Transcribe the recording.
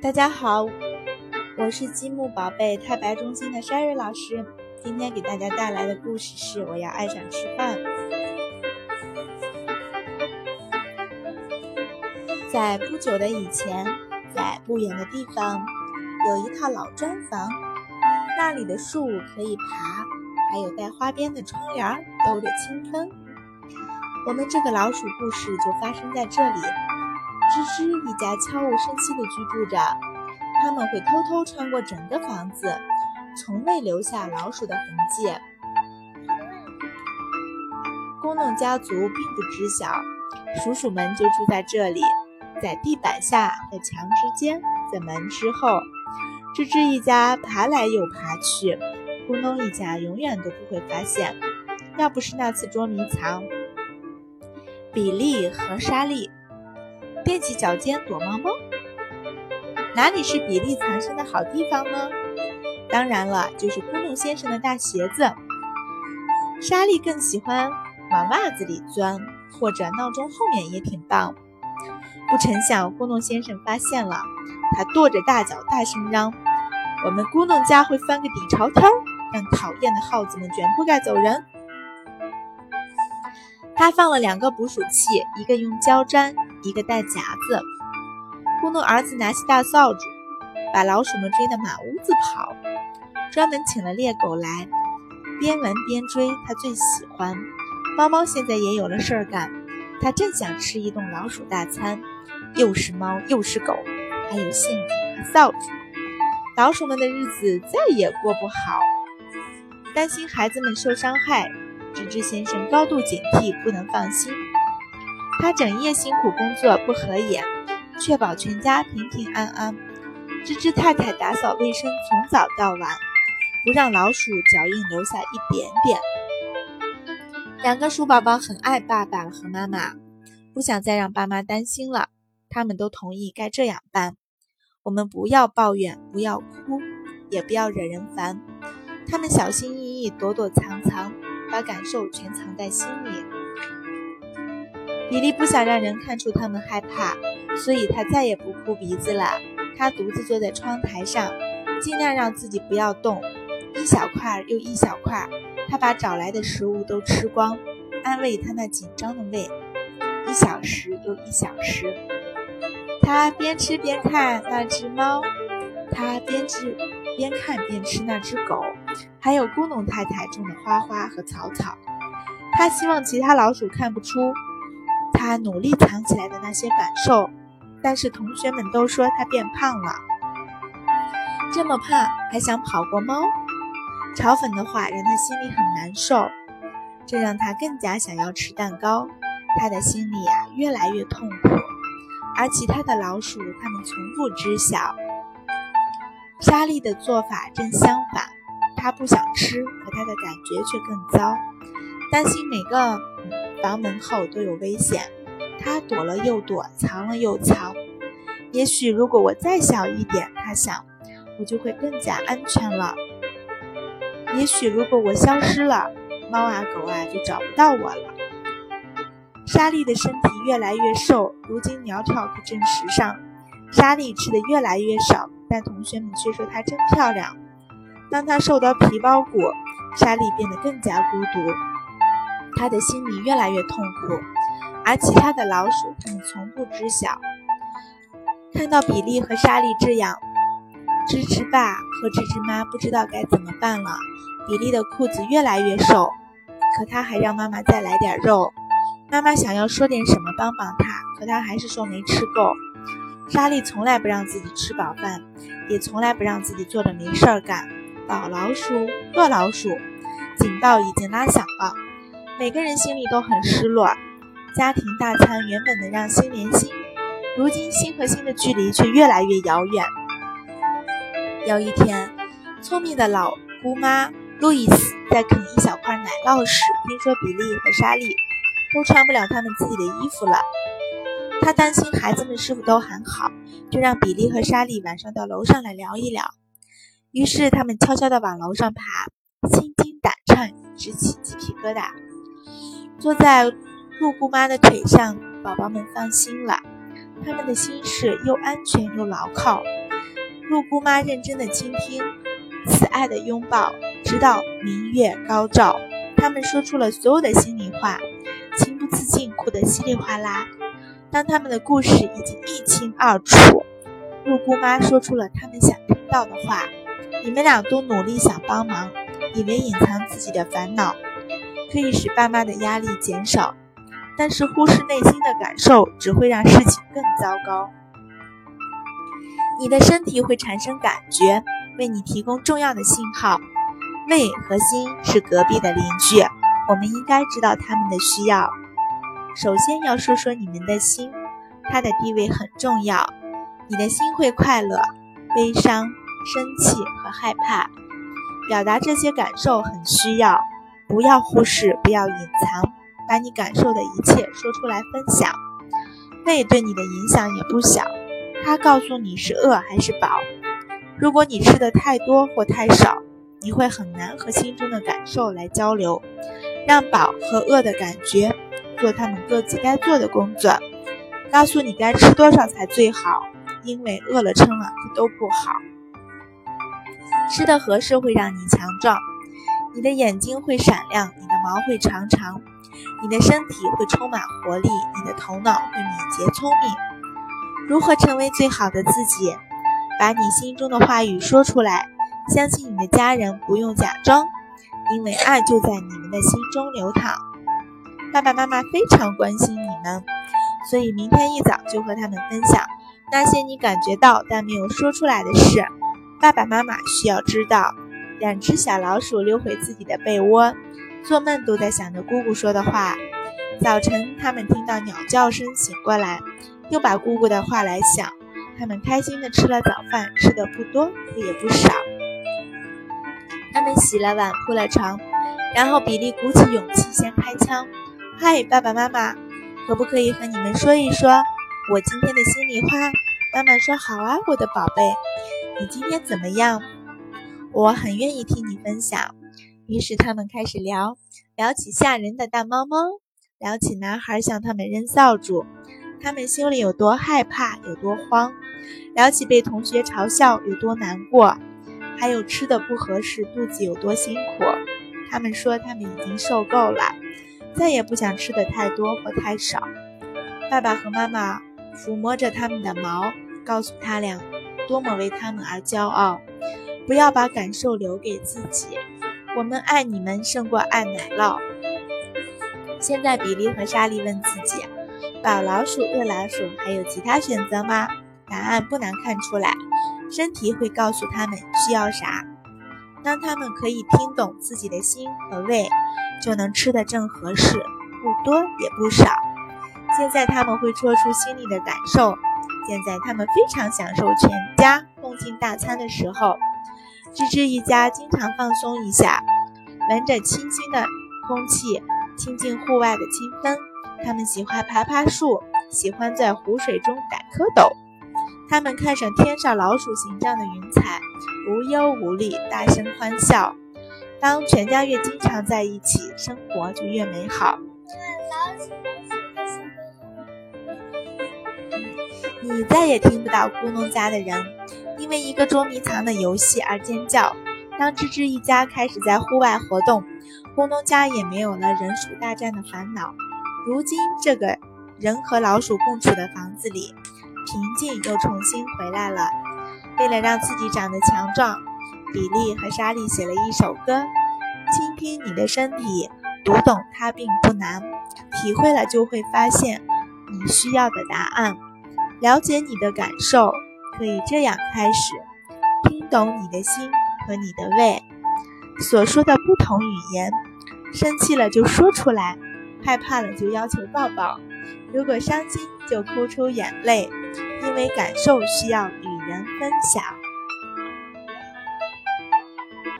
大家好，我是积木宝贝太白中心的山瑞老师。今天给大家带来的故事是《我要爱上吃饭》。在不久的以前，在不远的地方，有一套老砖房，那里的树可以爬，还有带花边的窗帘，兜着清风。我们这个老鼠故事就发生在这里。吱吱一家悄无声息地居住着，他们会偷偷穿过整个房子，从未留下老鼠的痕迹。咕弄家族并不知晓，鼠鼠们就住在这里，在地板下和墙之间，在门之后。吱吱一家爬来又爬去，咕弄一家永远都不会发现。要不是那次捉迷藏，比利和莎莉。踮起脚尖躲猫猫，哪里是比利藏身的好地方呢？当然了，就是咕弄先生的大鞋子。莎莉更喜欢往袜子里钻，或者闹钟后面也挺棒。不成想，咕弄先生发现了，他跺着大脚，大声嚷：“我们咕弄家会翻个底朝天，让讨厌的耗子们卷铺盖走人！”他放了两个捕鼠器，一个用胶粘。一个带夹子，咕弄儿子拿起大扫帚，把老鼠们追得满屋子跑。专门请了猎狗来，边闻边追，他最喜欢。猫猫现在也有了事儿干，它正想吃一顿老鼠大餐，又是猫又是狗，还有陷阱和扫帚。老鼠们的日子再也过不好，担心孩子们受伤害，吱吱先生高度警惕，不能放心。他整夜辛苦工作不合眼，确保全家平平安安。吱吱太太打扫卫生，从早到晚，不让老鼠脚印留下一点点。两个鼠宝宝很爱爸爸和妈妈，不想再让爸妈担心了。他们都同意该这样办：我们不要抱怨，不要哭，也不要惹人烦。他们小心翼翼，躲躲藏藏，把感受全藏在心里。比利不想让人看出他们害怕，所以他再也不哭鼻子了。他独自坐在窗台上，尽量让自己不要动，一小块又一小块，他把找来的食物都吃光，安慰他那紧张的胃。一小时又一小时，他边吃边看那只猫，他边吃边看边吃那只狗，还有咕哝太太种的花花和草草。他希望其他老鼠看不出。他努力藏起来的那些感受，但是同学们都说他变胖了，这么胖还想跑过猫？嘲讽的话让他心里很难受，这让他更加想要吃蛋糕。他的心里啊越来越痛苦，而其他的老鼠他们从不知晓。莎莉的做法正相反，她不想吃，可她的感觉却更糟，担心每个。房门后都有危险，他躲了又躲，藏了又藏。也许如果我再小一点，他想，我就会更加安全了。也许如果我消失了，猫啊狗啊就找不到我了。莎莉的身体越来越瘦，如今苗条可正时尚。莎莉吃的越来越少，但同学们却说她真漂亮。当她瘦到皮包骨，莎莉变得更加孤独。他的心里越来越痛苦，而其他的老鼠他们从不知晓。看到比利和莎莉这样，吱吱爸和吱吱妈不知道该怎么办了。比利的裤子越来越瘦，可他还让妈妈再来点肉。妈妈想要说点什么帮帮他，可他还是说没吃够。莎莉从来不让自己吃饱饭，也从来不让自己坐着没事儿干。老老鼠，饿老鼠，警报已经拉响了。每个人心里都很失落。家庭大餐原本能让心连心，如今心和心的距离却越来越遥远。有一天，聪明的老姑妈路易斯在啃一小块奶酪时，听说比利和莎莉都穿不了他们自己的衣服了。她担心孩子们是否都很好，就让比利和莎莉晚上到楼上来聊一聊。于是他们悄悄地往楼上爬，心惊胆颤，直起鸡皮疙瘩。坐在鹿姑妈的腿上，宝宝们放心了。他们的心事又安全又牢靠。鹿姑妈认真的倾听，慈爱的拥抱，直到明月高照。他们说出了所有的心里话，情不自禁，哭得稀里哗啦。当他们的故事已经一清二楚，鹿姑妈说出了他们想听到的话：你们俩都努力想帮忙，以为隐藏自己的烦恼可以使爸妈的压力减少，但是忽视内心的感受只会让事情更糟糕。你的身体会产生感觉，为你提供重要的信号。胃和心是隔壁的邻居，我们应该知道他们的需要。首先要说说你们的心，它的地位很重要。你的心会快乐、悲伤、生气和害怕，表达这些感受很需要，不要忽视，不要隐藏，把你感受的一切说出来分享。胃对你的影响也不小，它告诉你是饿还是饱。如果你吃的太多或太少。你会很难和心中的感受来交流，让饱和饿的感觉做他们各自该做的工作，告诉你该吃多少才最好，因为饿了撑了都不好。吃的合适会让你强壮，你的眼睛会闪亮，你的毛会长长，你的身体会充满活力，你的头脑会敏捷聪明。如何成为最好的自己？把你心中的话语说出来。相信你的家人不用假装，因为爱就在你们的心中流淌。爸爸妈妈非常关心你们，所以明天一早就和他们分享那些你感觉到但没有说出来的事。爸爸妈妈需要知道。两只小老鼠溜回自己的被窝，做梦都在想着姑姑说的话。早晨，他们听到鸟叫声醒过来，又把姑姑的话来想。他们开心地吃了早饭，吃的不多，也不少。他们洗了碗，铺了床，然后比利鼓起勇气先开枪。嗨，爸爸妈妈，可不可以和你们说一说我今天的心里话？妈妈说好啊，我的宝贝，你今天怎么样？我很愿意听你分享。于是他们开始聊，聊起吓人的大猫猫，聊起男孩向他们扔扫帚，他们心里有多害怕，有多慌，聊起被同学嘲笑有多难过。还有吃的不合适，肚子有多辛苦？他们说他们已经受够了，再也不想吃的太多或太少。爸爸和妈妈抚摸着他们的毛，告诉他俩多么为他们而骄傲。不要把感受留给自己。我们爱你们胜过爱奶酪。现在比利和莎莉问自己：宝老鼠、饿老鼠还有其他选择吗？答案不难看出来。身体会告诉他们需要啥，当他们可以听懂自己的心和胃，就能吃得正合适，不多也不少。现在他们会说出心里的感受。现在他们非常享受全家共进大餐的时候。芝芝一家经常放松一下，闻着清新的空气，亲近户外的清风。他们喜欢爬爬树，喜欢在湖水中逮蝌蚪。他们看上天上老鼠形状的云彩，无忧无虑，大声欢笑。当全家越经常在一起，生活就越美好。你再也听不到咕哝家的人因为一个捉迷藏的游戏而尖叫。当吱吱一家开始在户外活动，咕咚家也没有了人鼠大战的烦恼。如今，这个人和老鼠共处的房子里。平静又重新回来了。为了让自己长得强壮，比利和莎莉写了一首歌。倾听你的身体，读懂它并不难。体会了就会发现你需要的答案。了解你的感受，可以这样开始：听懂你的心和你的胃所说的不同语言。生气了就说出来，害怕了就要求抱抱。如果伤心，就哭出眼泪，因为感受需要与人分享。